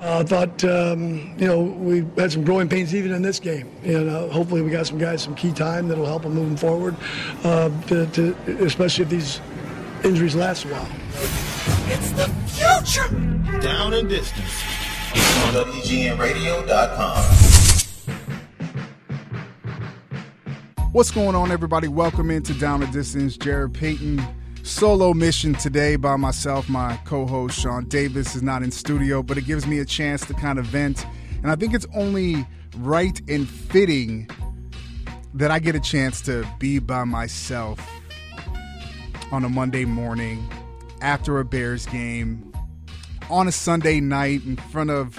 I thought, um, you know, we had some growing pains even in this game. And uh, hopefully we got some guys some key time that'll help them moving forward, uh, to, to, especially if these injuries last a while. It's the future. Down and distance on WGNRadio.com. What's going on, everybody? Welcome into Down and Distance. Jarrett Payton solo mission today by myself. My co host Shaun Davis is not in studio, but it gives me a chance to kind of vent. And I think it's only right and fitting that I get a chance to be by myself on a Monday morning after a Bears game on a Sunday night in front of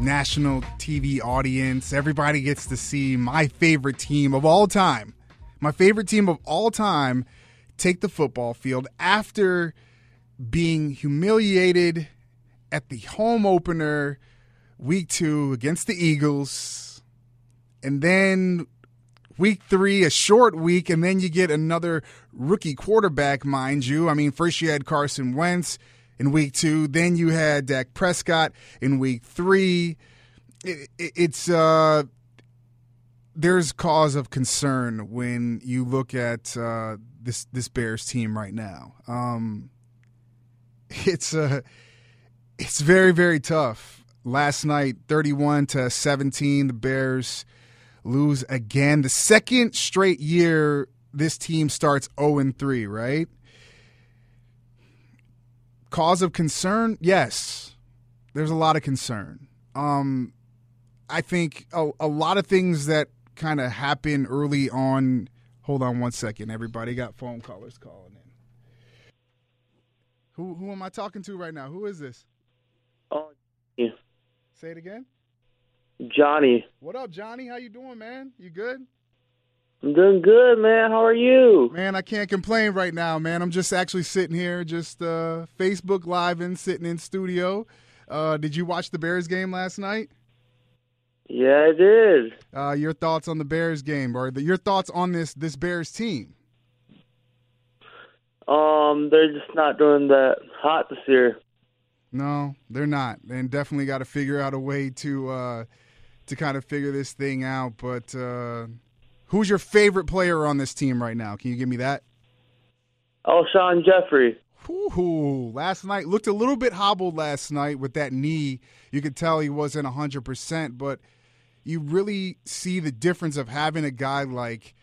national TV audience. Everybody gets to see my favorite team of all time. My favorite team of all time take the football field after being humiliated at the home opener week 2 against the Eagles. And then week 3 a short week and then you get another rookie quarterback, mind you. I mean, first you had Carson Wentz in week two. Then you had Dak Prescott in week three. It, it, it's uh, there's cause of concern when you look at uh, this this Bears team right now. Um, it's uh, it's very very tough. Last night, 31 to 17, the Bears lose again. The second straight year this team starts 0 and 3, right? Cause of concern? Yes. There's a lot of concern. Um, I think a, a lot of things that kind of happen early on. Hold on one second, everybody. Got phone callers calling in. Who who am I talking to right now? Who is this? Oh, yeah. Say it again. Johnny. What up, Johnny? How you doing, man? You good? I'm doing good, man. How are you? Man, I can't complain right now, man. I'm just actually sitting here, just uh, Facebook live and sitting in studio. Uh, did you watch the Bears game last night? Yeah, I did. Uh, your thoughts on the Bears game, or the, your thoughts on this this Bears team? Um, they're just not doing that hot this year. No, they're not, and definitely got to figure out a way to uh, to kind of figure this thing out. But uh, who's your favorite player on this team right now? Can you give me that? Alshon Jeffery. Ooh, last night looked a little bit hobbled last night with that knee. You could tell he wasn't 100%, but you really see the difference of having a guy like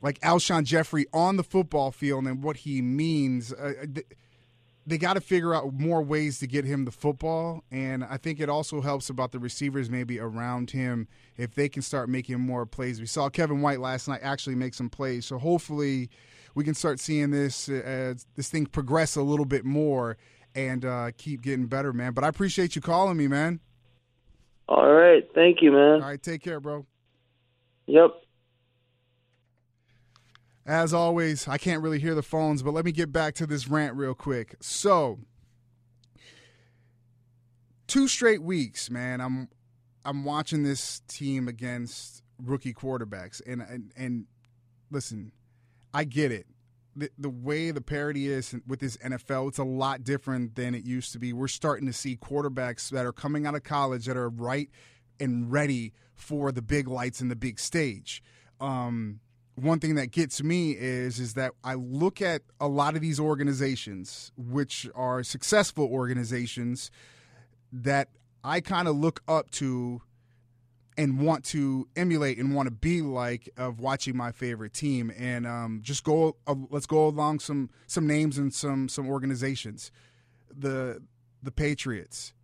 like Alshon Jeffery on the football field and what he means. Uh, uh they got to figure out more ways to get him the football, and I think it also helps about the receivers maybe around him if they can start making more plays. We saw Kevin White last night actually make some plays, so hopefully we can start seeing this as this thing progress a little bit more and uh, keep getting better, man. But I appreciate you calling me, man. All right. Thank you, man. All right. Take care, bro. Yep. As always, I can't really hear the phones, but let me get back to this rant real quick. So, two straight weeks, man. I'm I'm watching this team against rookie quarterbacks, and and, and listen, I get it the, the way the parity is with this NFL, it's a lot different than it used to be. We're starting to see quarterbacks that are coming out of college that are right and ready for the big lights and the big stage. Um, one thing that gets me is is that I look at a lot of these organizations, which are successful organizations, that I kind of look up to and want to emulate and want to be like of watching my favorite team. And um, just go uh, let's go along some some names and some some organizations. The the patriots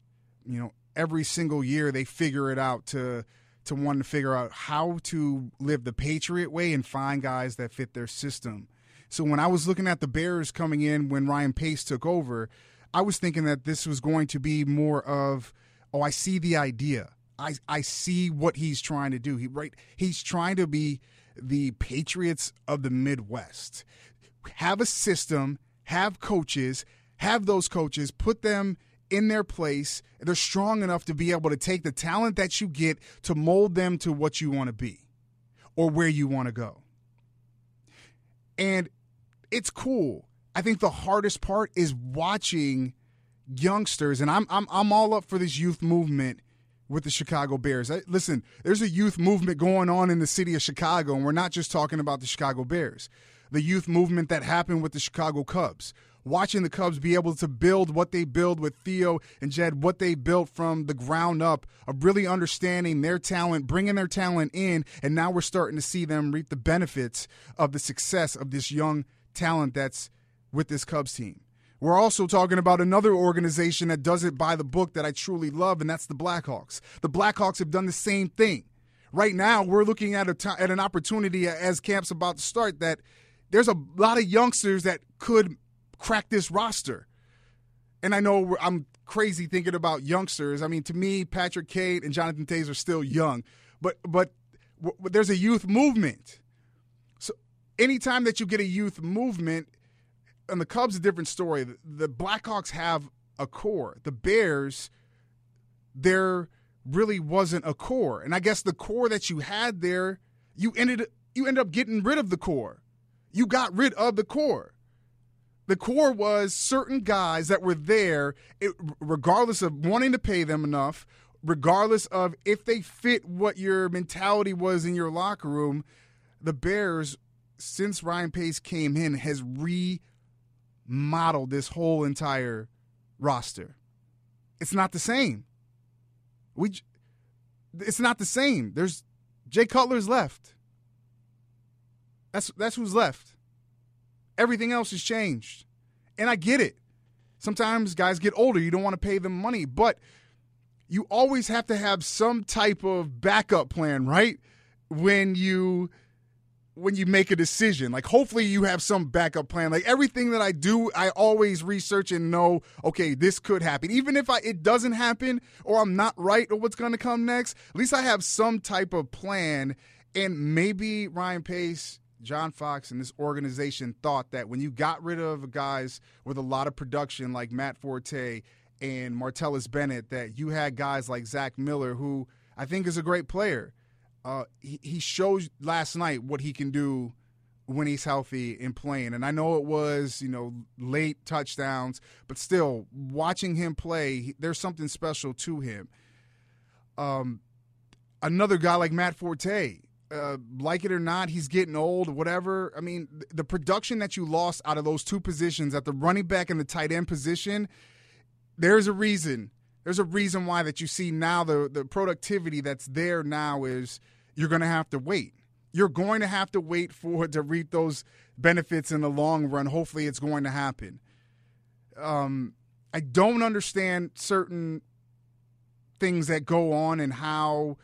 you know every single year they figure it out to to want to figure out how to live the patriot way and find guys that fit their system. So when i was looking at the bears coming in when ryan pace took over i was thinking that this was going to be more of oh i see the idea I I see what he's trying to do. He right he's trying to be the Patriots of the Midwest. Have a system, have coaches, have those coaches, put them in their place. They're strong enough to be able to take the talent that you get to mold them to what you want to be or where you want to go. And it's cool. I think the hardest part is watching youngsters, and I'm I'm I'm all up for this youth movement with the Chicago Bears. I, listen, there's a youth movement going on in the city of Chicago, and we're not just talking about the Chicago Bears. The youth movement that happened with the Chicago Cubs. Watching the Cubs be able to build what they build with Theo and Jed, what they built from the ground up, of really understanding their talent, bringing their talent in, and now we're starting to see them reap the benefits of the success of this young talent that's with this Cubs team. We're also talking about another organization that does it by the book that I truly love, and that's the Blackhawks. The Blackhawks have done the same thing. Right now, we're looking at a t- at an opportunity as camp's about to start that there's a lot of youngsters that could crack this roster. And I know I'm crazy thinking about youngsters. I mean, to me, Patrick Kane and Jonathan Toews are still young, but but w- there's a youth movement. So anytime that you get a youth movement, and the Cubs a different story. The Blackhawks have a core. The Bears, there really wasn't a core, and I guess the core that you had there, you ended you ended up getting rid of the core. You got rid of the core. The core was certain guys that were there, it, regardless of wanting to pay them enough, regardless of if they fit what your mentality was in your locker room. The Bears, since Ryan Pace came in, has re modeled this whole entire roster. It's not the same. We, it's not the same. There's Jay Cutler's left. That's that's who's left. Everything else has changed, and I get it. Sometimes guys get older. You don't want to pay them money, but you always have to have some type of backup plan, right? When you when you make a decision. Like hopefully you have some backup plan. Like everything that I do, I always research and know, okay, this could happen. Even if I, it doesn't happen or I'm not right or what's going to come next, at least I have some type of plan. And maybe Ryan Pace, John Fox, and this organization thought that when you got rid of guys with a lot of production like Matt Forte and Martellus Bennett, that you had guys like Zach Miller, who I think is a great player uh, he, he shows last night what he can do when he's healthy and playing. And I know it was, you know, late touchdowns, but still watching him play, there's something special to him. Um, another guy like Matt Forte, uh, like it or not, he's getting old, whatever. I mean, the production that you lost out of those two positions at the running back and the tight end position, there's a reason. There's a reason why that you see now the the productivity that's there now is – you're going to have to wait. You're going to have to wait for to reap those benefits in the long run. Hopefully, it's going to happen. Um, I don't understand certain things that go on and how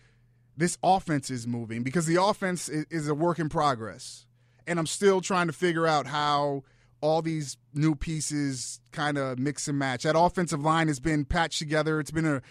this offense is moving because the offense is, is a work in progress, and I'm still trying to figure out how all these new pieces kind of mix and match. That offensive line has been patched together. It's been a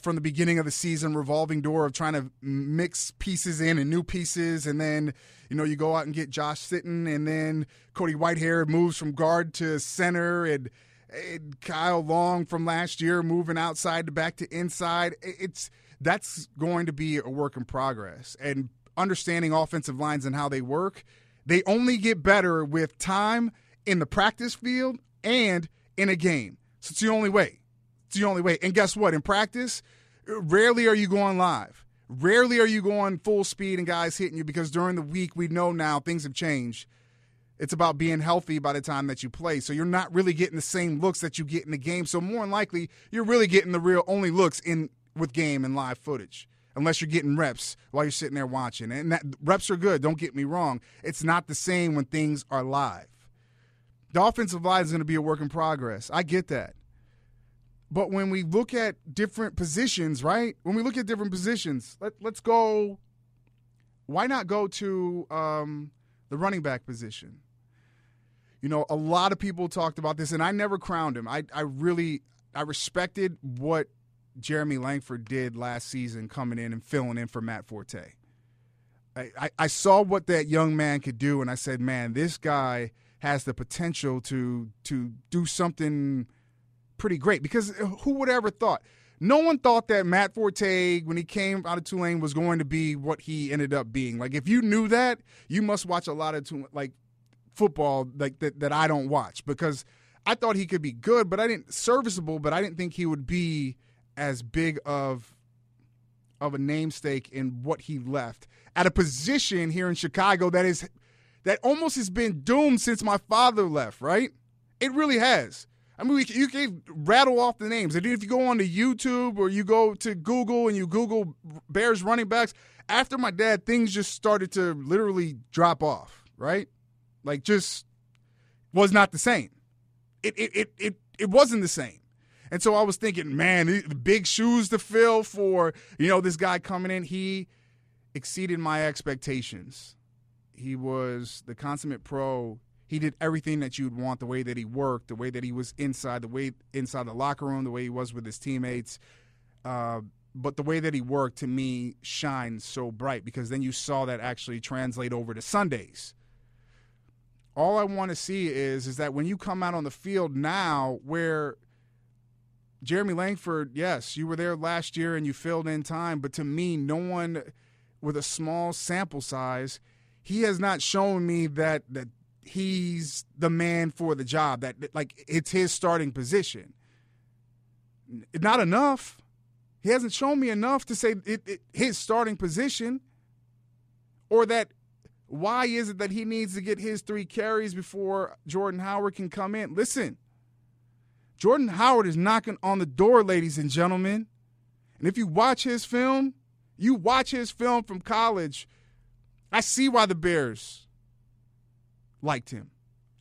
from the beginning of the season revolving door of trying to mix pieces in and new pieces. And then you know you go out and get Josh Sitton and then Cody Whitehair moves from guard to center. And, and Kyle Long from last year moving outside to back to inside. It's that's going to be a work in progress. And understanding offensive lines and how they work they only get better with time in the practice field and in a game. So it's the only way the only way. And guess what? In practice, rarely are you going live. Rarely are you going full speed and guys hitting you because during the week we know now things have changed. It's about being healthy by the time that you play. So you're not really getting the same looks that you get in the game. So more than likely, you're really getting the real only looks in with game and live footage. Unless you're getting reps while you're sitting there watching. And that reps are good, don't get me wrong. It's not the same when things are live. The offensive line is going to be a work in progress. I get that. But when we look at different positions, right? When we look at different positions, let, let's go. Why not go to um, the running back position? You know, a lot of people talked about this, and I never crowned him. I, I really, I respected what Jeremy Langford did last season, coming in and filling in for Matt Forte. I, I, I saw what that young man could do, and I said, man, this guy has the potential to to do something pretty great because uh, who would ever thought? No one thought that Matt Forte, when he came out of Tulane, was going to be what he ended up being. Like, if you knew that, you must watch a lot of like football like that, that I don't watch because I thought he could be good, but I didn't serviceable, but I didn't think he would be as big of of a namesake in what he left at a position here in Chicago that is that almost has been doomed since my father left, right? It really has. I mean, we, you can rattle off the names. If you go on to YouTube or you go to Google and you Google Bears running backs, after my dad, things just started to literally drop off, right? Like, just was not the same. It, it, it, it, it wasn't the same. And so I was thinking, man, big shoes to fill for, you know, this guy coming in. He exceeded my expectations. He was the consummate pro he did everything that you'd want the way that he worked the way that he was inside the way inside the locker room the way he was with his teammates. Uh, but the way that he worked to me shines so bright because then you saw that actually translate over to sundays. All i want to see is is that when you come out on the field now where jeremy langford yes you were there last year and you filled in time but to me no one with a small sample size he has not shown me that that he's the man for the job. That like it's his starting position. Not enough. He hasn't shown me enough to say it, it, his starting position, or that why is it that he needs to get his three carries before Jordan Howard can come in? Listen, Jordan Howard is knocking on the door, ladies and gentlemen. And if you watch his film, you watch his film from college, I see why the Bears liked him.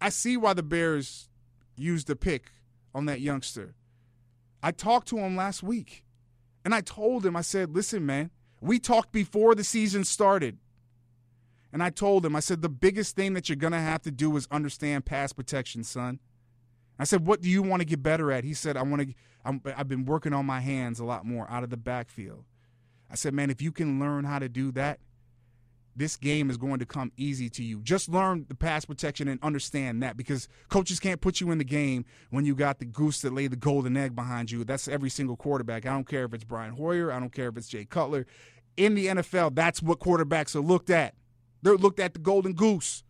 I see why the Bears used the pick on that youngster. I talked to him last week and I told him, I said, listen, man, we talked before the season started. And I told him, I said, the biggest thing that you're going to have to do is understand pass protection, son. I said, what do you want to get better at? He said, I want to, I've been working on my hands a lot more out of the backfield. I said, man, if you can learn how to do that, this game is going to come easy to you. Just learn the pass protection and understand that because coaches can't put you in the game when you got the goose that laid the golden egg behind you. That's every single quarterback. I don't care if it's Brian Hoyer, I don't care if it's Jay Cutler. In the NFL, that's what quarterbacks are looked at. They're looked at the golden goose.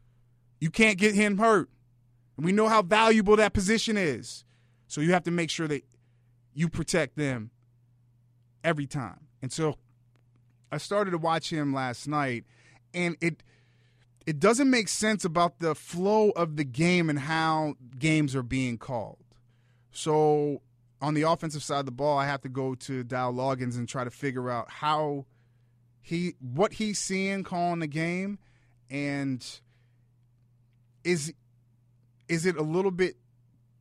You can't get him hurt. And we know how valuable that position is. So you have to make sure that you protect them every time. And so I started to watch him last night and it it doesn't make sense about the flow of the game and how games are being called. So on the offensive side of the ball, I have to go to Dow Loggains and try to figure out how he what he's seeing calling the game and is is it a little bit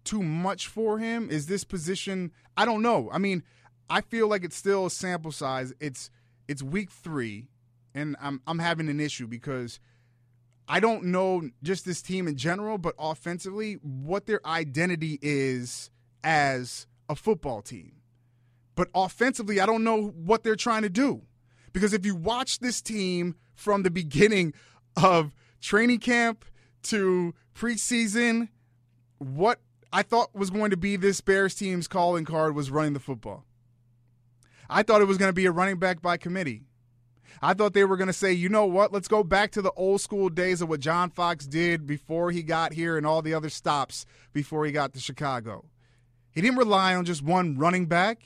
too much for him? Is this position I don't know. I mean, I feel like it's still a sample size. It's it's week 3 and I'm I'm having an issue because I don't know just this team in general, but offensively, what their identity is as a football team. But offensively, I don't know what they're trying to do. Because if you watch this team from the beginning of training camp to preseason, what I thought was going to be this Bears team's calling card was running the football. I thought it was going to be a running back by committee. I thought they were going to say, you know what? Let's go back to the old school days of what John Fox did before he got here and all the other stops before he got to Chicago. He didn't rely on just one running back.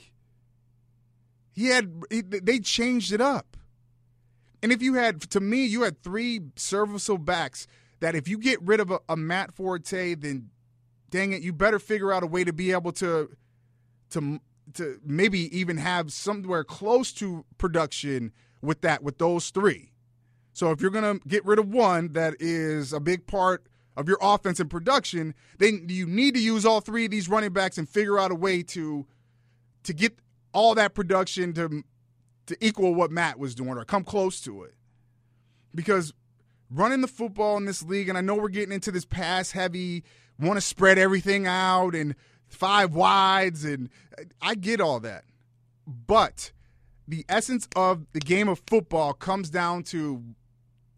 He had they changed it up. And if you had to me, you had three serviceable backs that if you get rid of a, a Matt Forte, then dang it, you better figure out a way to be able to to to maybe even have somewhere close to production with that with those three. So if you're going to get rid of one that is a big part of your offense and production, then you need to use all three of these running backs and figure out a way to to get all that production to to equal what Matt was doing or come close to it. Because running the football in this league, and I know we're getting into this pass heavy, want to spread everything out and five wides, and I get all that. But the essence of the game of football comes down to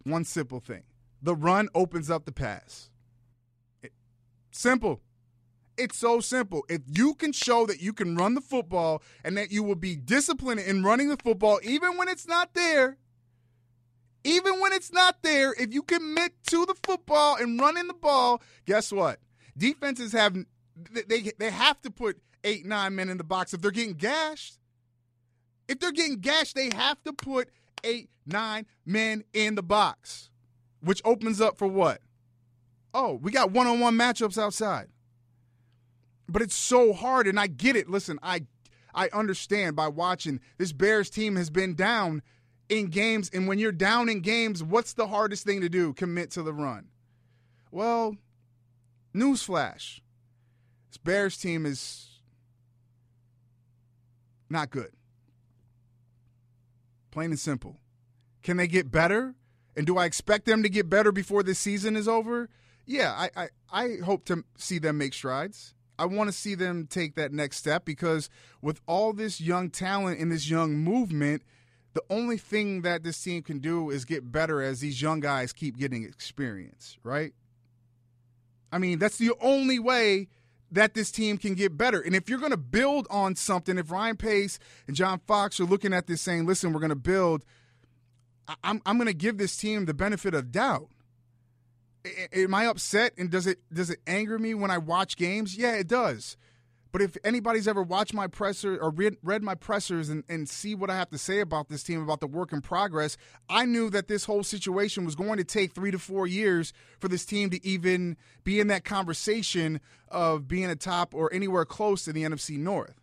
one simple thing the run opens up the pass. It, simple. It's so simple. If you can show that you can run the football and that you will be disciplined in running the football, even when it's not there, even when it's not there, if you commit to the football and running the ball, guess what? Defenses have They, they have to put eight nine men in the box if they're getting gashed. If they're getting gashed, they have to put eight nine men in the box, which opens up for what? Oh, we got one on one matchups outside. But it's so hard, and I get it. Listen, I I understand by watching this Bears team has been down in games, and when you're down in games, what's the hardest thing to do? Commit to the run. Well, newsflash: this Bears team is not good. Plain and simple. Can they get better? And do I expect them to get better before this season is over? Yeah, I, I, I hope to see them make strides. I want to see them take that next step because with all this young talent and this young movement, the only thing that this team can do is get better as these young guys keep getting experience, right? I mean, that's the only way that this team can get better. And if you're going to build on something, if Ryan Pace and John Fox are looking at this saying, listen, we're going to build, I'm, I'm going to give this team the benefit of doubt. Am I upset and does it does it anger me when I watch games? Yeah, it does. But if anybody's ever watched my presser or read, read my pressers and, and see what I have to say about this team, about the work in progress, I knew that this whole situation was going to take three to four years for this team to even be in that conversation of being a top or anywhere close to the NFC North.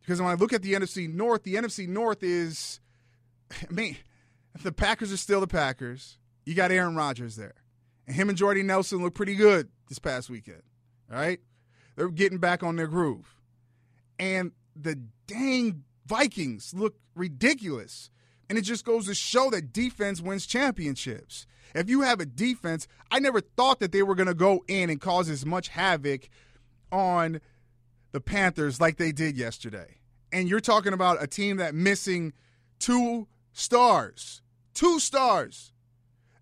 Because when I look at the NFC North, the NFC North is, I mean, the Packers are still the Packers. You got Aaron Rodgers there. And him and Jordy Nelson look pretty good this past weekend. All right? They're getting back on their groove. And the dang Vikings look ridiculous. And it just goes to show that defense wins championships. If you have a defense, I never thought that they were going to go in and cause as much havoc on the Panthers like they did yesterday. And you're talking about a team that missing two stars. Two stars.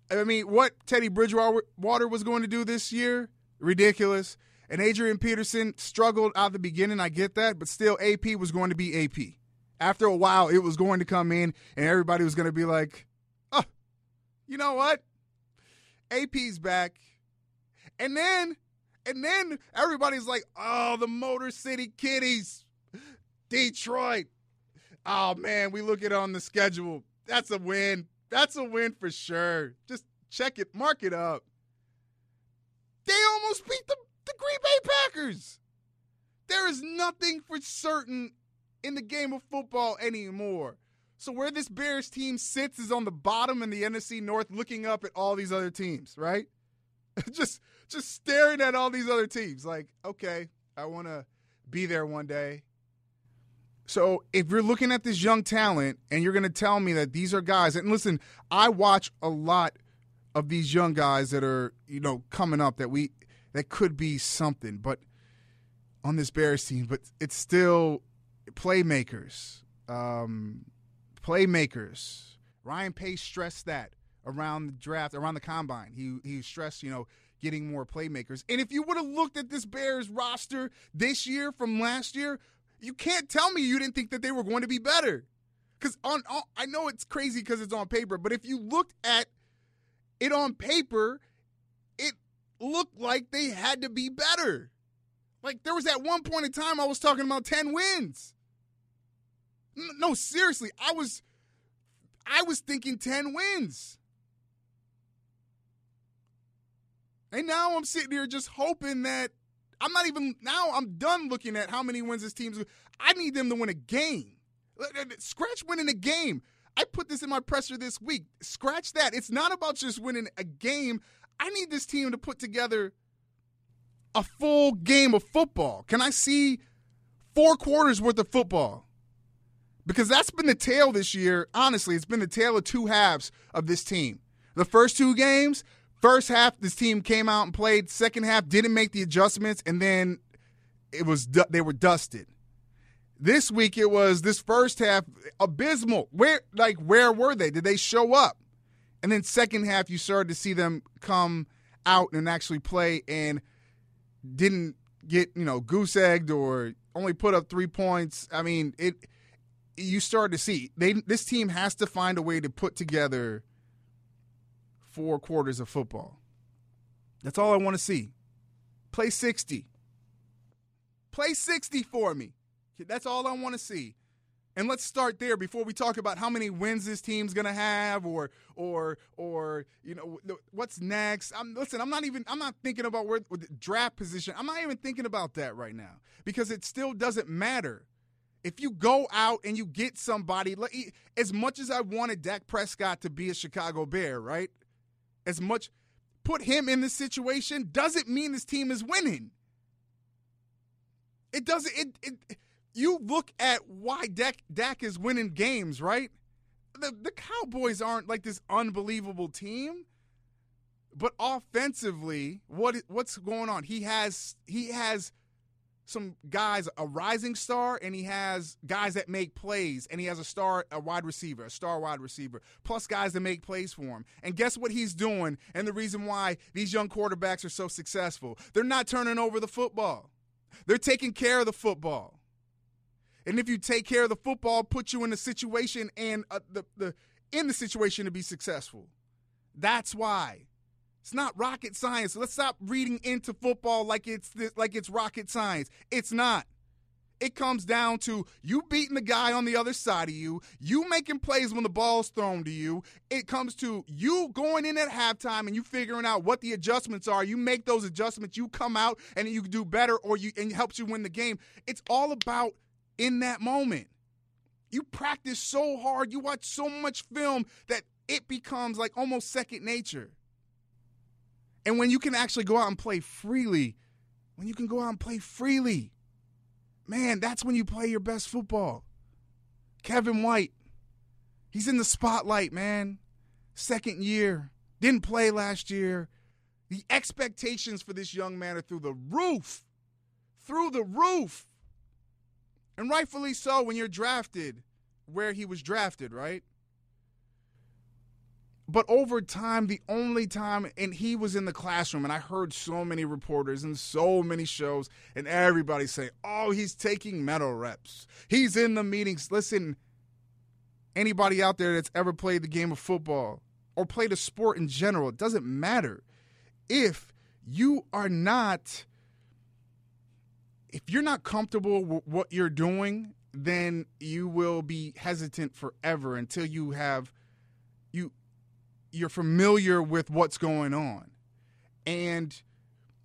I mean, what Teddy Bridgewater was going to do this year, ridiculous. And Adrian Peterson struggled out the beginning. I get that, but still, AP was going to be AP. After a while, it was going to come in, and everybody was going to be like, "Oh, you know what? AP's back." And then, and then everybody's like, "Oh, the Motor City Kitties, Detroit. Oh man, we look at it on the schedule. That's a win. That's a win for sure. Just check it, mark it up. They almost beat the the Green Bay Packers. There is nothing for certain in the game of football anymore. So where this Bears team sits is on the bottom in the NFC North, looking up at all these other teams, right? just just staring at all these other teams. Like, okay, I want to be there one day. So if you're looking at this young talent and you're going to tell me that these are guys, and listen, I watch a lot of these young guys that are you know coming up that we that could be something. But on this Bears team, but it's still playmakers. Um, playmakers. Ryan Pace stressed that around the draft, around the combine. He he stressed, you know, getting more playmakers. And if you would have looked at this Bears roster this year from last year, you can't tell me you didn't think that they were going to be better. Because on, on I know it's crazy because it's on paper, but if you looked at it on paper, looked like they had to be better. Like there was at one point in time I was talking about 10 wins. No, seriously, I was I was thinking 10 wins. And now I'm sitting here just hoping that I'm not even now I'm done looking at how many wins this team's I need them to win a game. Uh, uh, uh, scratch winning a game. I put this in my presser this week. Scratch that. It's not about just winning a game. I need this team to put together a full game of football. Can I see four quarters worth of football? Because that's been the tale this year. Honestly, it's been the tale of two halves of this team. The first two games, first half, this team came out and played. Second half, didn't make the adjustments, and then it was they were dusted. This week, it was this first half abysmal. Where like where were they? Did they show up? And then second half, you started to see them come out and actually play and didn't get, you know, goose egged or only put up three points. I mean, it you started to see they this team has to find a way to put together four quarters of football. That's all I want to see. Play 60. Play 60 for me. That's all I want to see. And let's start there before we talk about how many wins this team's gonna have, or or or you know what's next. I'm listen. I'm not even. I'm not thinking about where the draft position. I'm not even thinking about that right now because it still doesn't matter. If you go out and you get somebody, as much as I wanted Dak Prescott to be a Chicago Bear, right? As much put him in this situation doesn't mean this team is winning. It doesn't. It, it you look at why Dak, Dak is winning games, right? The the Cowboys aren't like this unbelievable team, but offensively, what what's going on? He has he has some guys, a rising star, and he has guys that make plays, and he has a star, a wide receiver, a star wide receiver, plus guys that make plays for him. And guess what he's doing? And the reason why these young quarterbacks are so successful, they're not turning over the football. They're taking care of the football. And if you take care of the football, put you in the situation and uh, the, the in the situation to be successful. That's why. It's not rocket science. Let's stop reading into football like it's this, like it's rocket science. It's not. It comes down to you beating the guy on the other side of you, you making plays when the ball's thrown to you. It comes to you going in at halftime and you figuring out what the adjustments are. You make those adjustments, you come out and you do better or you and it helps you win the game. It's all about in that moment. You practice so hard, you watch so much film that it becomes like almost second nature. And when you can actually go out and play freely, when you can go out and play freely, man, that's when you play your best football. Kevin White, he's in the spotlight, man. Second year, didn't play last year. The expectations for this young man are through the roof. Through the roof. And rightfully so when you're drafted where he was drafted, right? But over time, the only time, and he was in the classroom, and I heard so many reporters and so many shows, and everybody say, oh, he's taking mental reps. He's in the meetings. Listen, anybody out there that's ever played the game of football or played a sport in general, it doesn't matter. If you are not if you're not comfortable with what you're doing, then you will be hesitant forever until you have you you're familiar with what's going on. And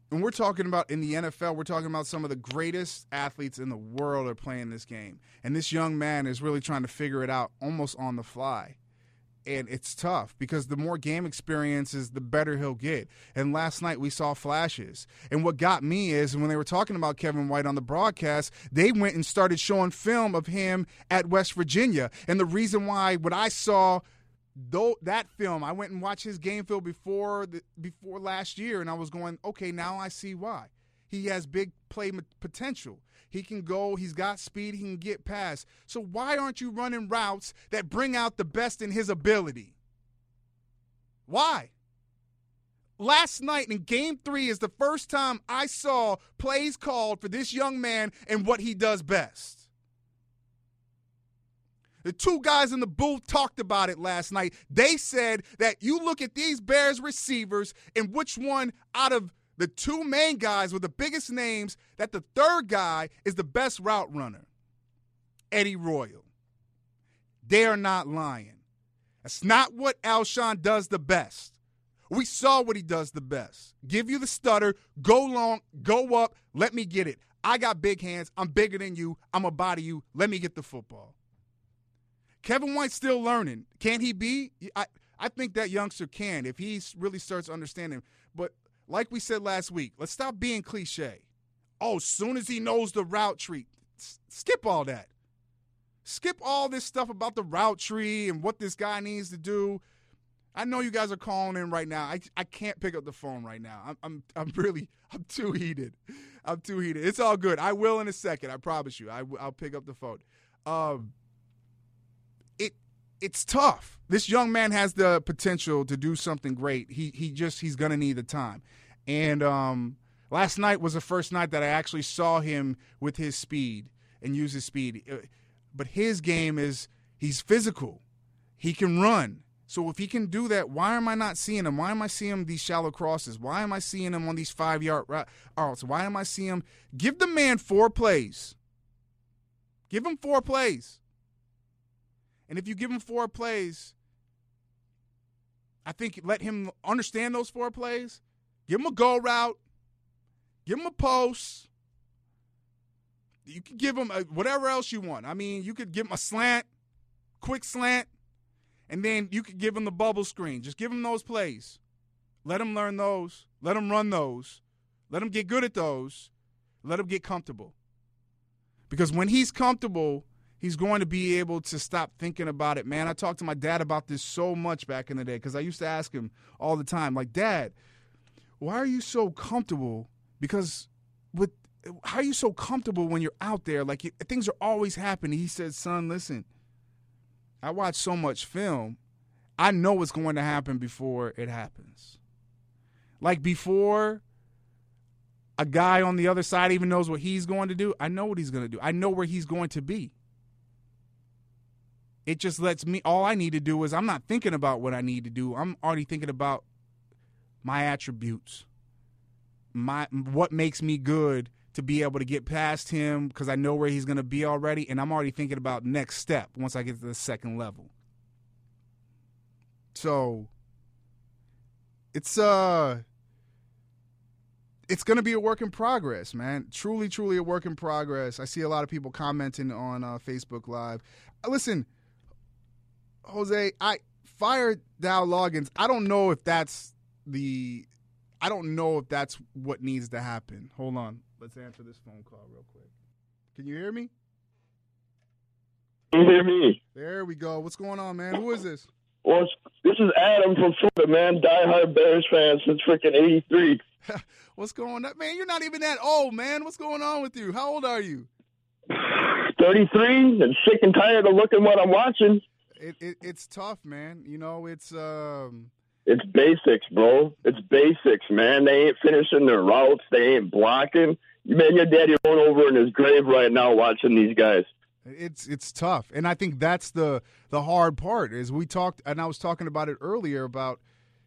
when we're talking about in the NFL, we're talking about some of the greatest athletes in the world are playing this game. And this young man is really trying to figure it out almost on the fly and it's tough because the more game experiences, the better he'll get. And last night we saw flashes. And what got me is when they were talking about Kevin White on the broadcast, they went and started showing film of him at West Virginia. And the reason why what I saw though that film, I went and watched his game film before the, before last year, and I was going, okay, now I see why. He has big play potential. He can go, he's got speed, he can get past. So why aren't you running routes that bring out the best in his ability? Why? Last night in game three is the first time I saw plays called for this young man and what he does best. The two guys in the booth talked about it last night. They said that you look at these Bears receivers and which one out of the two main guys with the biggest names, that the third guy is the best route runner, Eddie Royal. They are not lying. That's not what Alshon does the best. We saw what he does the best. Give you the stutter, go long, go up, let me get it. I got big hands. I'm bigger than you. I'm a body you. Let me get the football. Kevin White's still learning. Can he be? I, I think that youngster can if he really starts understanding. But like we said last week, let's stop being cliche. Oh, soon as he knows the route tree, skip all that. Skip all this stuff about the route tree and what this guy needs to do. I know you guys are calling in right now. I, I can't pick up the phone right now. I'm, I'm I'm really I'm too heated. I'm too heated. It's all good. I will in a second. I promise you. I, I'll pick up the phone. Um, it's tough. This young man has the potential to do something great. He he just he's gonna need the time. And um, last night was the first night that I actually saw him with his speed and use his speed. Uh, but his game is he's physical. He can run. So if he can do that, why am I not seeing him? Why am I seeing him these shallow crosses? Why am I seeing him on these five yard routes? Why am I seeing him? Give the man four plays. Give him four plays. And if you give him four plays, I think let him understand those four plays. Give him a go route. Give him a post. You can give him a, whatever else you want. I mean, you could give him a slant, quick slant, and then you could give him the bubble screen. Just give him those plays. Let him learn those. Let him run those. Let him get good at those. Let him get comfortable. Because when he's comfortable, he's going to be able to stop thinking about it. Man, I talked to my dad about this so much back in the day because I used to ask him all the time, like, Dad, why are you so comfortable? Because with how are you so comfortable when you're out there? Like you, things are always happening. He said, "Son, listen, I watch so much film. I know what's going to happen before it happens. Like before a guy on the other side even knows what he's going to do, I know what he's going to do. I know where he's going to be. It just lets me all I need to do is I'm not thinking about what I need to do. I'm already thinking about my attributes. My what makes me good to be able to get past him because I know where he's going to be already and I'm already thinking about next step once I get to the second level. So it's uh it's going to be a work in progress, man. Truly, truly a work in progress. I see a lot of people commenting on uh, Facebook Live. Uh, listen, Jose, I fired Dow Loggains. I don't know if that's the. I don't know if that's what needs to happen. Hold on. Let's answer this phone call real quick. Can you hear me? Can you hear me? There we go. What's going on, man? Who is this? Well, this is Adam from Florida, man. Die-hard Bears fan since freaking '83. What's going on, man? You're not even that old, man. What's going on with you? How old are you? 33 and sick and tired of looking what I'm watching. It, it, it's tough, man. You know, it's um it's basics, bro. It's basics, man. They ain't finishing their routes. They ain't blocking. You man, your daddy rolling over in his grave right now watching these guys. It's it's tough, and I think that's the the hard part. Is we talked, and I was talking about it earlier about,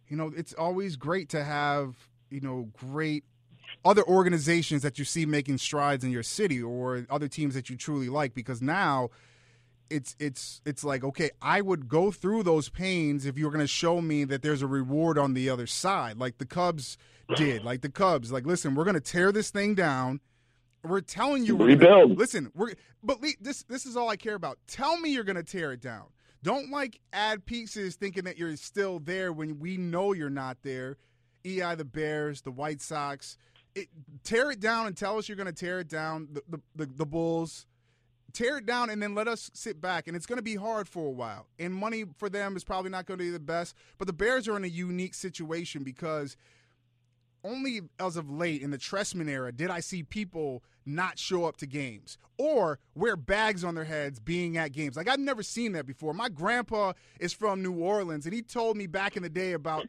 you know, it's always great to have you know great other organizations that you see making strides in your city or other teams that you truly like because now it's it's it's like okay i would go through those pains if you're going to show me that there's a reward on the other side like the cubs did like the cubs like listen we're going to tear this thing down. We're telling you we're rebuild. Gonna, listen we're but this this is all i care about. Tell me you're going to tear it down. Don't like add pieces thinking that you're still there when we know you're not there. Ei the bears the white sox it, tear it down and tell us you're going to tear it down. The, the, the, the bulls tear it down and then let us sit back. And it's going to be hard for a while. And money for them is probably not going to be the best. But the Bears are in a unique situation because only as of late in the Trestman era did I see people not show up to games or wear bags on their heads being at games. Like I've never seen that before. My grandpa is from New Orleans and he told me back in the day about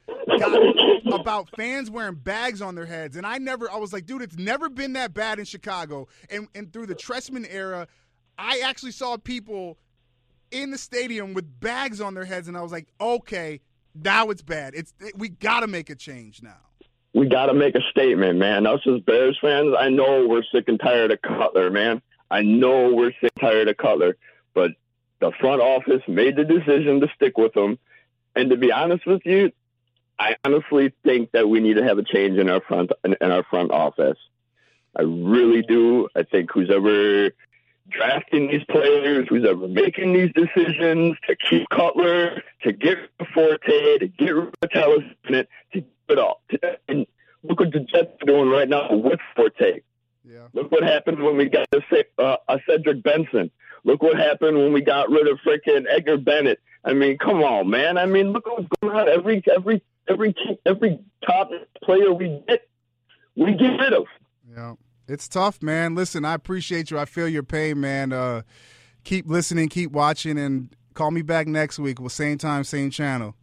about fans wearing bags on their heads and I never I was like, dude, it's never been that bad in Chicago. And and through the Trestman era, I actually saw people in the stadium with bags on their heads, and I was like, okay, now it's bad. It's we got to make a change now. We got to make a statement, man. Us as Bears fans, I know we're sick and tired of Cutler, man. I know we're sick and tired of Cutler, but the front office made the decision to stick with him. And to be honest with you, I honestly think that we need to have a change in our front in our front office. I really do. I think who's ever drafting these players, who's ever making these decisions to keep Cutler, to get Forte, to get Rotellus in it, to get it all. And look what the Jets are doing right now with Forte. Yeah. Look what happened when we got a, uh, a Cedric Benson. Look what happened when we got rid of freaking Edgar Bennett. I mean, come on, man. I mean, look what's going on. Every every every every top player we get, we get rid of. Yeah. It's tough, man. Listen, I appreciate you. I feel your pain, man. Uh, keep listening, keep watching, and call me back next week. Well, same time, same channel.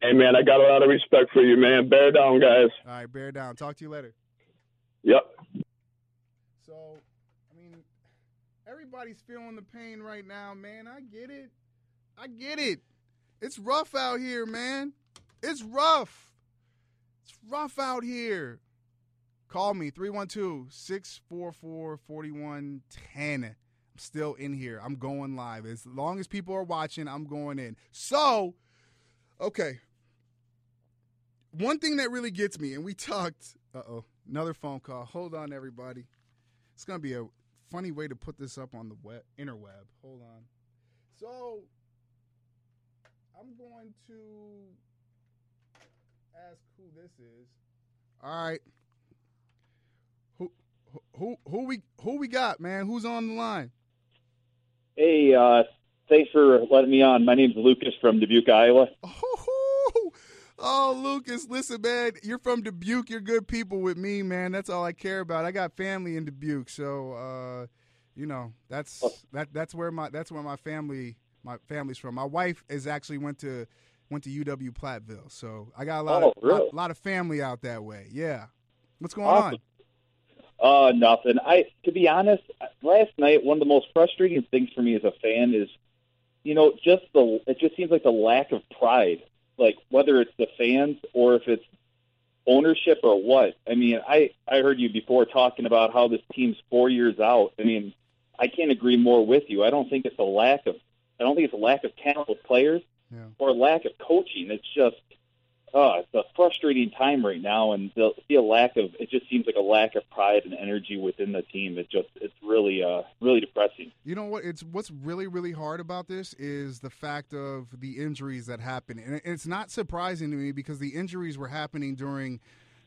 Hey, man, I got a lot of respect for you, man. Bear down, guys. All right, bear down. Talk to you later. Yep. So, I mean, everybody's feeling the pain right now, man. I get it. I get it. It's rough out here, man. It's rough. It's rough out here. Call me 312 644 4110. I'm still in here. I'm going live. As long as people are watching, I'm going in. So, okay. One thing that really gets me, and we talked, uh oh, another phone call. Hold on, everybody. It's going to be a funny way to put this up on the web, interweb. Hold on. So, I'm going to ask who this is. All right. Who who we who we got, man? Who's on the line? Hey, uh, thanks for letting me on. My name's Lucas from Dubuque, Iowa. Oh, oh, Lucas, listen, man, you're from Dubuque. You're good people with me, man. That's all I care about. I got family in Dubuque, so uh, you know that's that that's where my that's where my family my family's from. My wife is actually went to went to UW Platteville, so I got a lot Oh, of really? lot, lot of family out that way. Yeah, what's going Awesome. on? Uh, nothing. I, to be honest, last night one of the most frustrating things for me as a fan is, you know, just the. It just seems like the lack of pride. Like whether it's the fans or if it's ownership or what. I mean, I I heard you before talking about how this team's four years out. I mean, I can't agree more with you. I don't think it's a lack of. I don't think it's a lack of talent with players. Yeah. or lack of coaching. It's just, uh, it's a frustrating time right now, and the, see a lack of. It just seems like a lack of pride and energy within the team. It just, it's really, uh, really depressing. You know what? It's what's really really hard about this is the fact of the injuries that happen, and it's not surprising to me because the injuries were happening during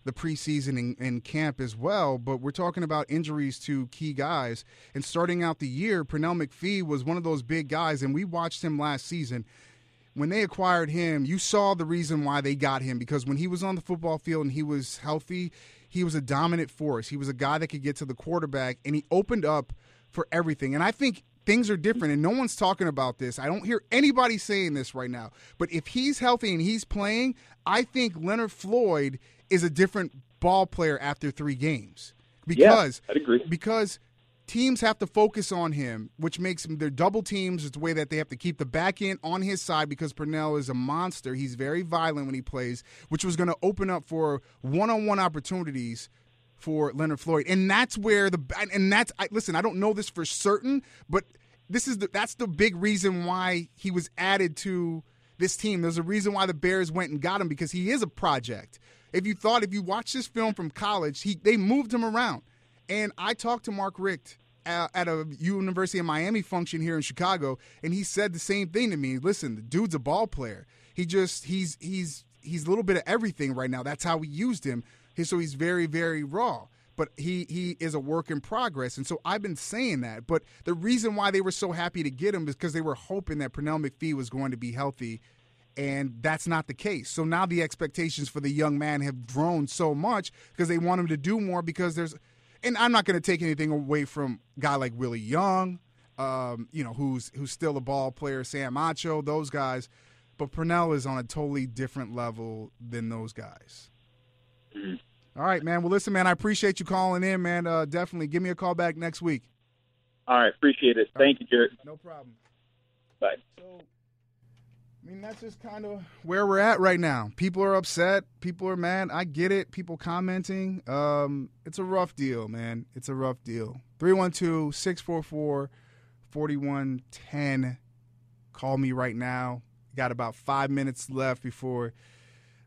the preseason and, and camp as well. But we're talking about injuries to key guys, and starting out the year, Pernell McPhee was one of those big guys, and we watched him last season. When they acquired him, you saw the reason why they got him because when he was on the football field and he was healthy, he was a dominant force. He was a guy that could get to the quarterback, and he opened up for everything. And I think things are different, and no one's talking about this. I don't hear anybody saying this right now. But if he's healthy and he's playing, I think Leonard Floyd is a different ball player after three games because I'd agree. because teams have to focus on him, which makes him their double teams. It's the way that they have to keep the back end on his side because Pernell is a monster. He's very violent when he plays, which was going to open up for one-on-one opportunities for Leonard Floyd, and that's where the and that's I, listen. I don't know this for certain, but this is the that's the big reason why he was added to this team. There's a reason why the Bears went and got him because he is a project. If you thought, if you watch this film from college, he they moved him around. And I talked to Mark Richt at, a University of Miami function here in Chicago, and he said the same thing to me. Listen, the dude's a ball player. He just he's he's he's a little bit of everything right now. That's how we used him. So he's very very raw. But he he is a work in progress, and so I've been saying that. But the reason why they were so happy to get him is because they were hoping that Pernell McPhee was going to be healthy and that's not the case. So now the expectations for the young man have grown so much because they want him to do more because there's and I'm not going to take anything away from a guy like Willie Young, um, you know, who's who's still a ball player, Sam Acho, those guys, but Pernell is on a totally different level than those guys. All right, man. Well, listen, man, I appreciate you calling in, man. Uh, definitely give me a call back next week. All right, appreciate it. Thank you, Jarrett. No problem. Bye. So, I mean, that's just kind of where we're at right now. People are upset. People are mad. I get it. People commenting. Um, it's a rough deal, man. It's a rough deal. 312 644 4110. Call me right now. Got about five minutes left before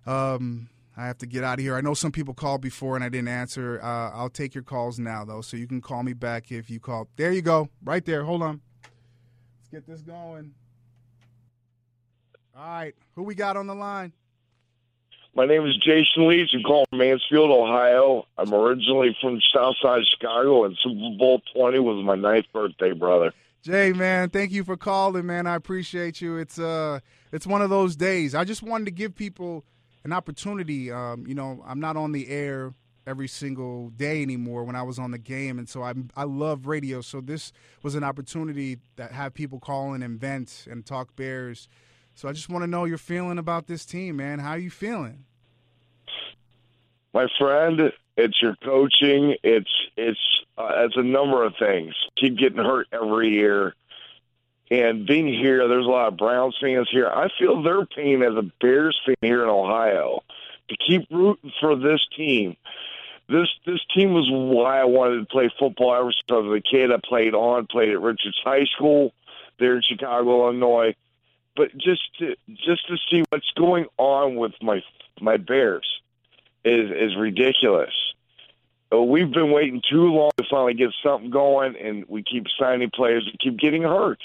um, I have to get out of here. I know some people called before and I didn't answer. Uh, I'll take your calls now, though, so you can call me back if you call. There you go. Right there. Hold on. Let's get this going. All right. Who we got on the line? My name is Jason Leach. I'm calling Mansfield, Ohio. I'm originally from Southside Chicago, and Super Bowl 20 was my ninth birthday, brother. Jay, man, thank you for calling, man. I appreciate you. It's uh it's one of those days. I just wanted to give people an opportunity. Um, you know, I'm not on the air every single day anymore when I was on the game and so I I love radio. So this was an opportunity that have people call in and vent and talk Bears. So I just want to know your feeling about this team, man. How you feeling? My friend, it's your coaching. It's it's uh, it's a number of things. Keep getting hurt every year. And being here, there's a lot of Browns fans here. I feel their pain as a Bears fan here in Ohio to keep rooting for this team. This this team was why I wanted to play football ever since I was a kid. I played on, played at Richards High School there in Chicago, Illinois. But just to just to see what's going on with my my Bears is is ridiculous. Uh, We've been waiting too long to finally get something going, and we keep signing players and keep getting hurt.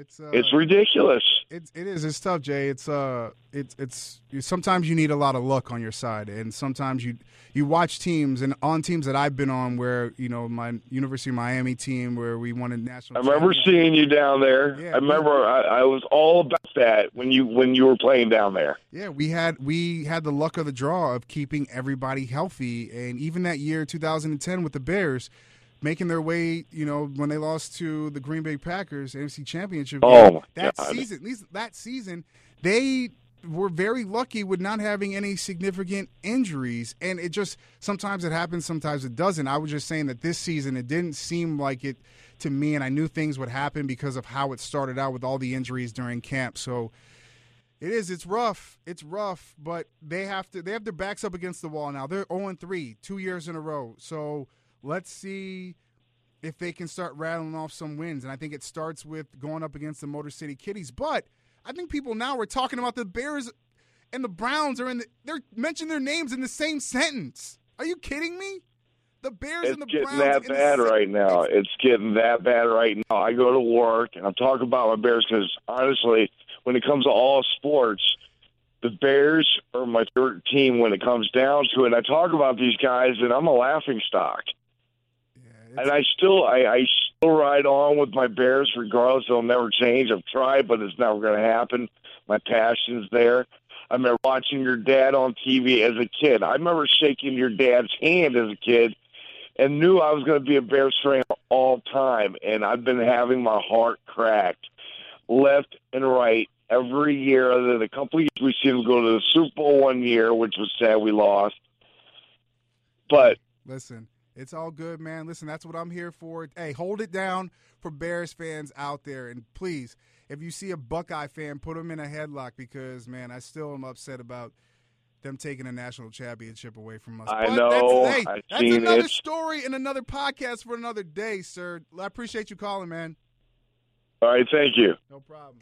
It's uh, It's ridiculous. It's it is. It's tough, Jay. It's uh, it's it's. You, sometimes you need a lot of luck on your side, and sometimes you you watch teams and on teams that I've been on where you know my University of Miami team where we won a national. I remember seeing you down there. Yeah, I remember I, I was all about that when you when you were playing down there. Yeah, we had we had the luck of the draw of keeping everybody healthy, and even that year, 2010, with the Bears making their way, you know, when they lost to the Green Bay Packers, NFC Championship. Oh, game, that God. season, at least that season, they were very lucky with not having any significant injuries, and it just sometimes it happens, sometimes it doesn't. I was just saying that this season it didn't seem like it to me, and I knew things would happen because of how it started out with all the injuries during camp. So. It is. It's rough. It's rough, but they have to. They have their backs up against the wall now. They're oh zero three, two years in a row. So let's see if they can start rattling off some wins. And I think it starts with going up against the Motor City Kitties. But I think people now are talking about the Bears and the Browns are in. The, they're mentioning their names in the same sentence. Are you kidding me? The Bears It's and the getting Browns. that bad right now. It's- getting that bad right now. I go to work and I'm talking about my Bears because honestly, when it comes to all sports, the Bears are my favorite team when it comes down to it. I talk about these guys and I'm a laughing stock. And I still I, I still ride on with my Bears regardless. They'll never change. I've tried, but it's never going to happen. My passion's there. I remember watching your dad on TV as a kid. I remember shaking your dad's hand as a kid and knew I was going to be a Bears fan all time. And I've been having my heart cracked left and right every year. Other than a couple years, we see them go to the Super Bowl one year, which was sad we lost. But Listen, it's all good, man. Listen, that's what I'm here for. Hey, hold it down for Bears fans out there. And please, if you see a Buckeye fan, put them in a headlock because, man, I still am upset about them taking a national championship away from us. I But know. That's, hey, that's another it. story and another podcast for another day, sir. I appreciate you calling, man. all right, thank you. No problem.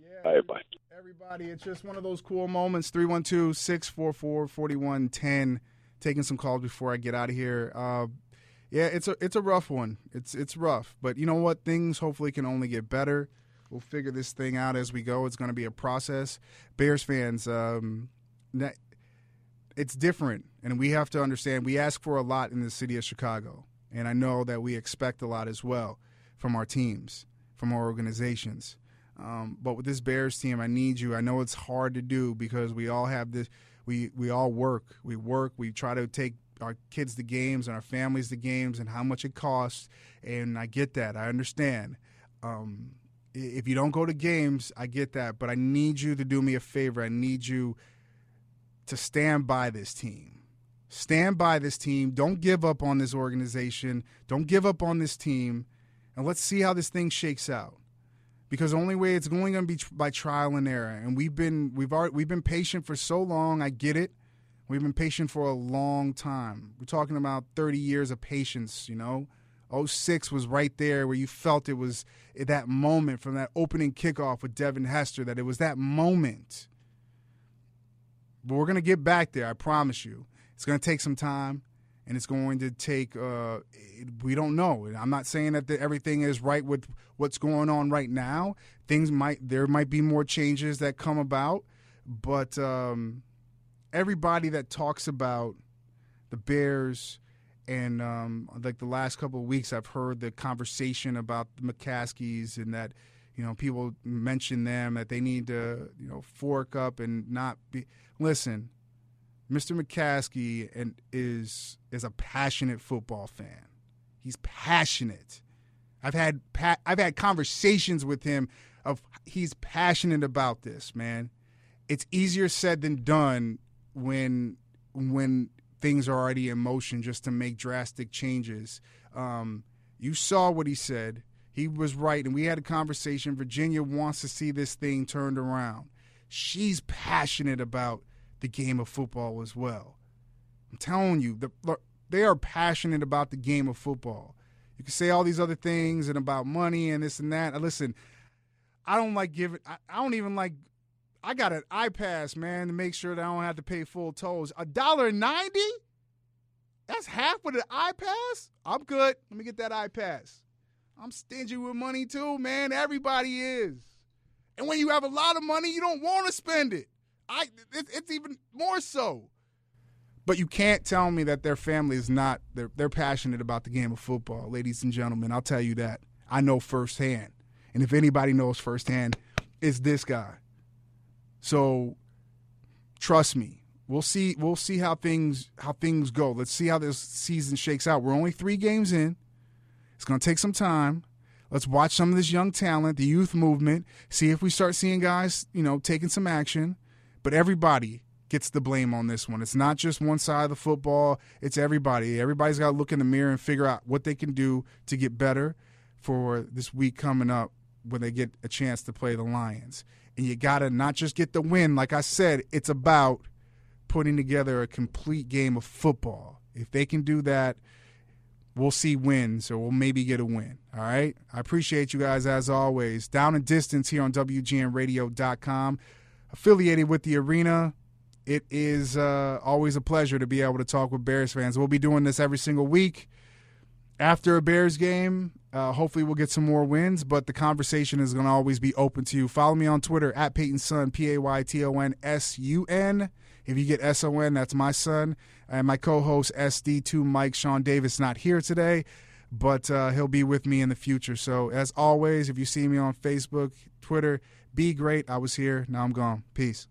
Yeah. Right, bye. Everybody, it's just one of those cool moments. 312 644 4110. Taking some calls before I get out of here. Uh, yeah, it's a it's a rough one. It's it's rough, but you know what? Things hopefully can only get better. We'll figure this thing out as we go. It's going to be a process. Bears fans, um, it's different, and we have to understand. We ask for a lot in the city of Chicago, and I know that we expect a lot as well from our teams, from our organizations. Um, but with this Bears team, I need you. I know it's hard to do because we all have this. We we all work. We work. We try to take our kids to games and our families to games and how much it costs. And I get that. I understand. Um, if you don't go to games, I get that. But I need you to do me a favor. I need you to stand by this team. Stand by this team. Don't give up on this organization. Don't give up on this team. And let's see how this thing shakes out because the only way it's going to be by trial and error. And we've been we've already, we've been patient for so long. I get it. We've been patient for a long time. We're talking about 30 years of patience, you know. 06 was right there where you felt it was that moment from that opening kickoff with Devin Hester that it was that moment. But we're going to get back there, I promise you. It's going to take some time and it's going to take uh, we don't know. I'm not saying that the, everything is right with what's going on right now. Things might there might be more changes that come about but um, everybody that talks about the bears and um, like the last couple of weeks i've heard the conversation about the McCaskeys and that you know people mention them that they need to you know fork up and not be listen Mr. McCaskey and is is a passionate football fan. He's passionate. I've had pa- I've had conversations with him of he's passionate about this, man. It's easier said than done when when things are already in motion just to make drastic changes. Um, you saw what he said. He was right, and we had a conversation. Virginia wants to see this thing turned around. She's passionate about the game of football as well. I'm telling you, the, they are passionate about the game of football. You can say all these other things and about money and this and that. Listen, I don't like giving. I, I don't even like. I got an iPass, man, to make sure that I don't have to pay full tolls. A dollar ninety? That's half of the iPass. I'm good. Let me get that iPass. I'm stingy with money too, man. Everybody is. And when you have a lot of money, you don't want to spend it. I. it's even more so. But you can't tell me that their family is not they're they're passionate about the game of football, ladies and gentlemen. I'll tell you that. I know firsthand. And if anybody knows firsthand, it's this guy. So trust me. We'll see we'll see how things how things go. Let's see how this season shakes out. We're only 3 games in. It's going to take some time. Let's watch some of this young talent, the youth movement, see if we start seeing guys, you know, taking some action. But everybody, gets the blame on this one. It's not just one side of the football, it's everybody. Everybody's got to look in the mirror and figure out what they can do to get better for this week coming up when they get a chance to play the Lions. And you got to not just get the win. Like I said, it's about putting together a complete game of football. If they can do that, we'll see wins or we'll maybe get a win. All right. I appreciate you guys as always. Down and distance here on WGNradio.com, affiliated with the arena. It is uh, always a pleasure to be able to talk with Bears fans. We'll be doing this every single week after a Bears game. Uh, hopefully, we'll get some more wins, but the conversation is going to always be open to you. Follow me on Twitter at Payton Son, P A Y T O N S U N. If you get S O N, that's my son. And my co host, SD2 Mike Shaun Davis, not here today, but uh, he'll be with me in the future. So, as always, if you see me on Facebook, Twitter, be great. I was here. Now I'm gone. Peace.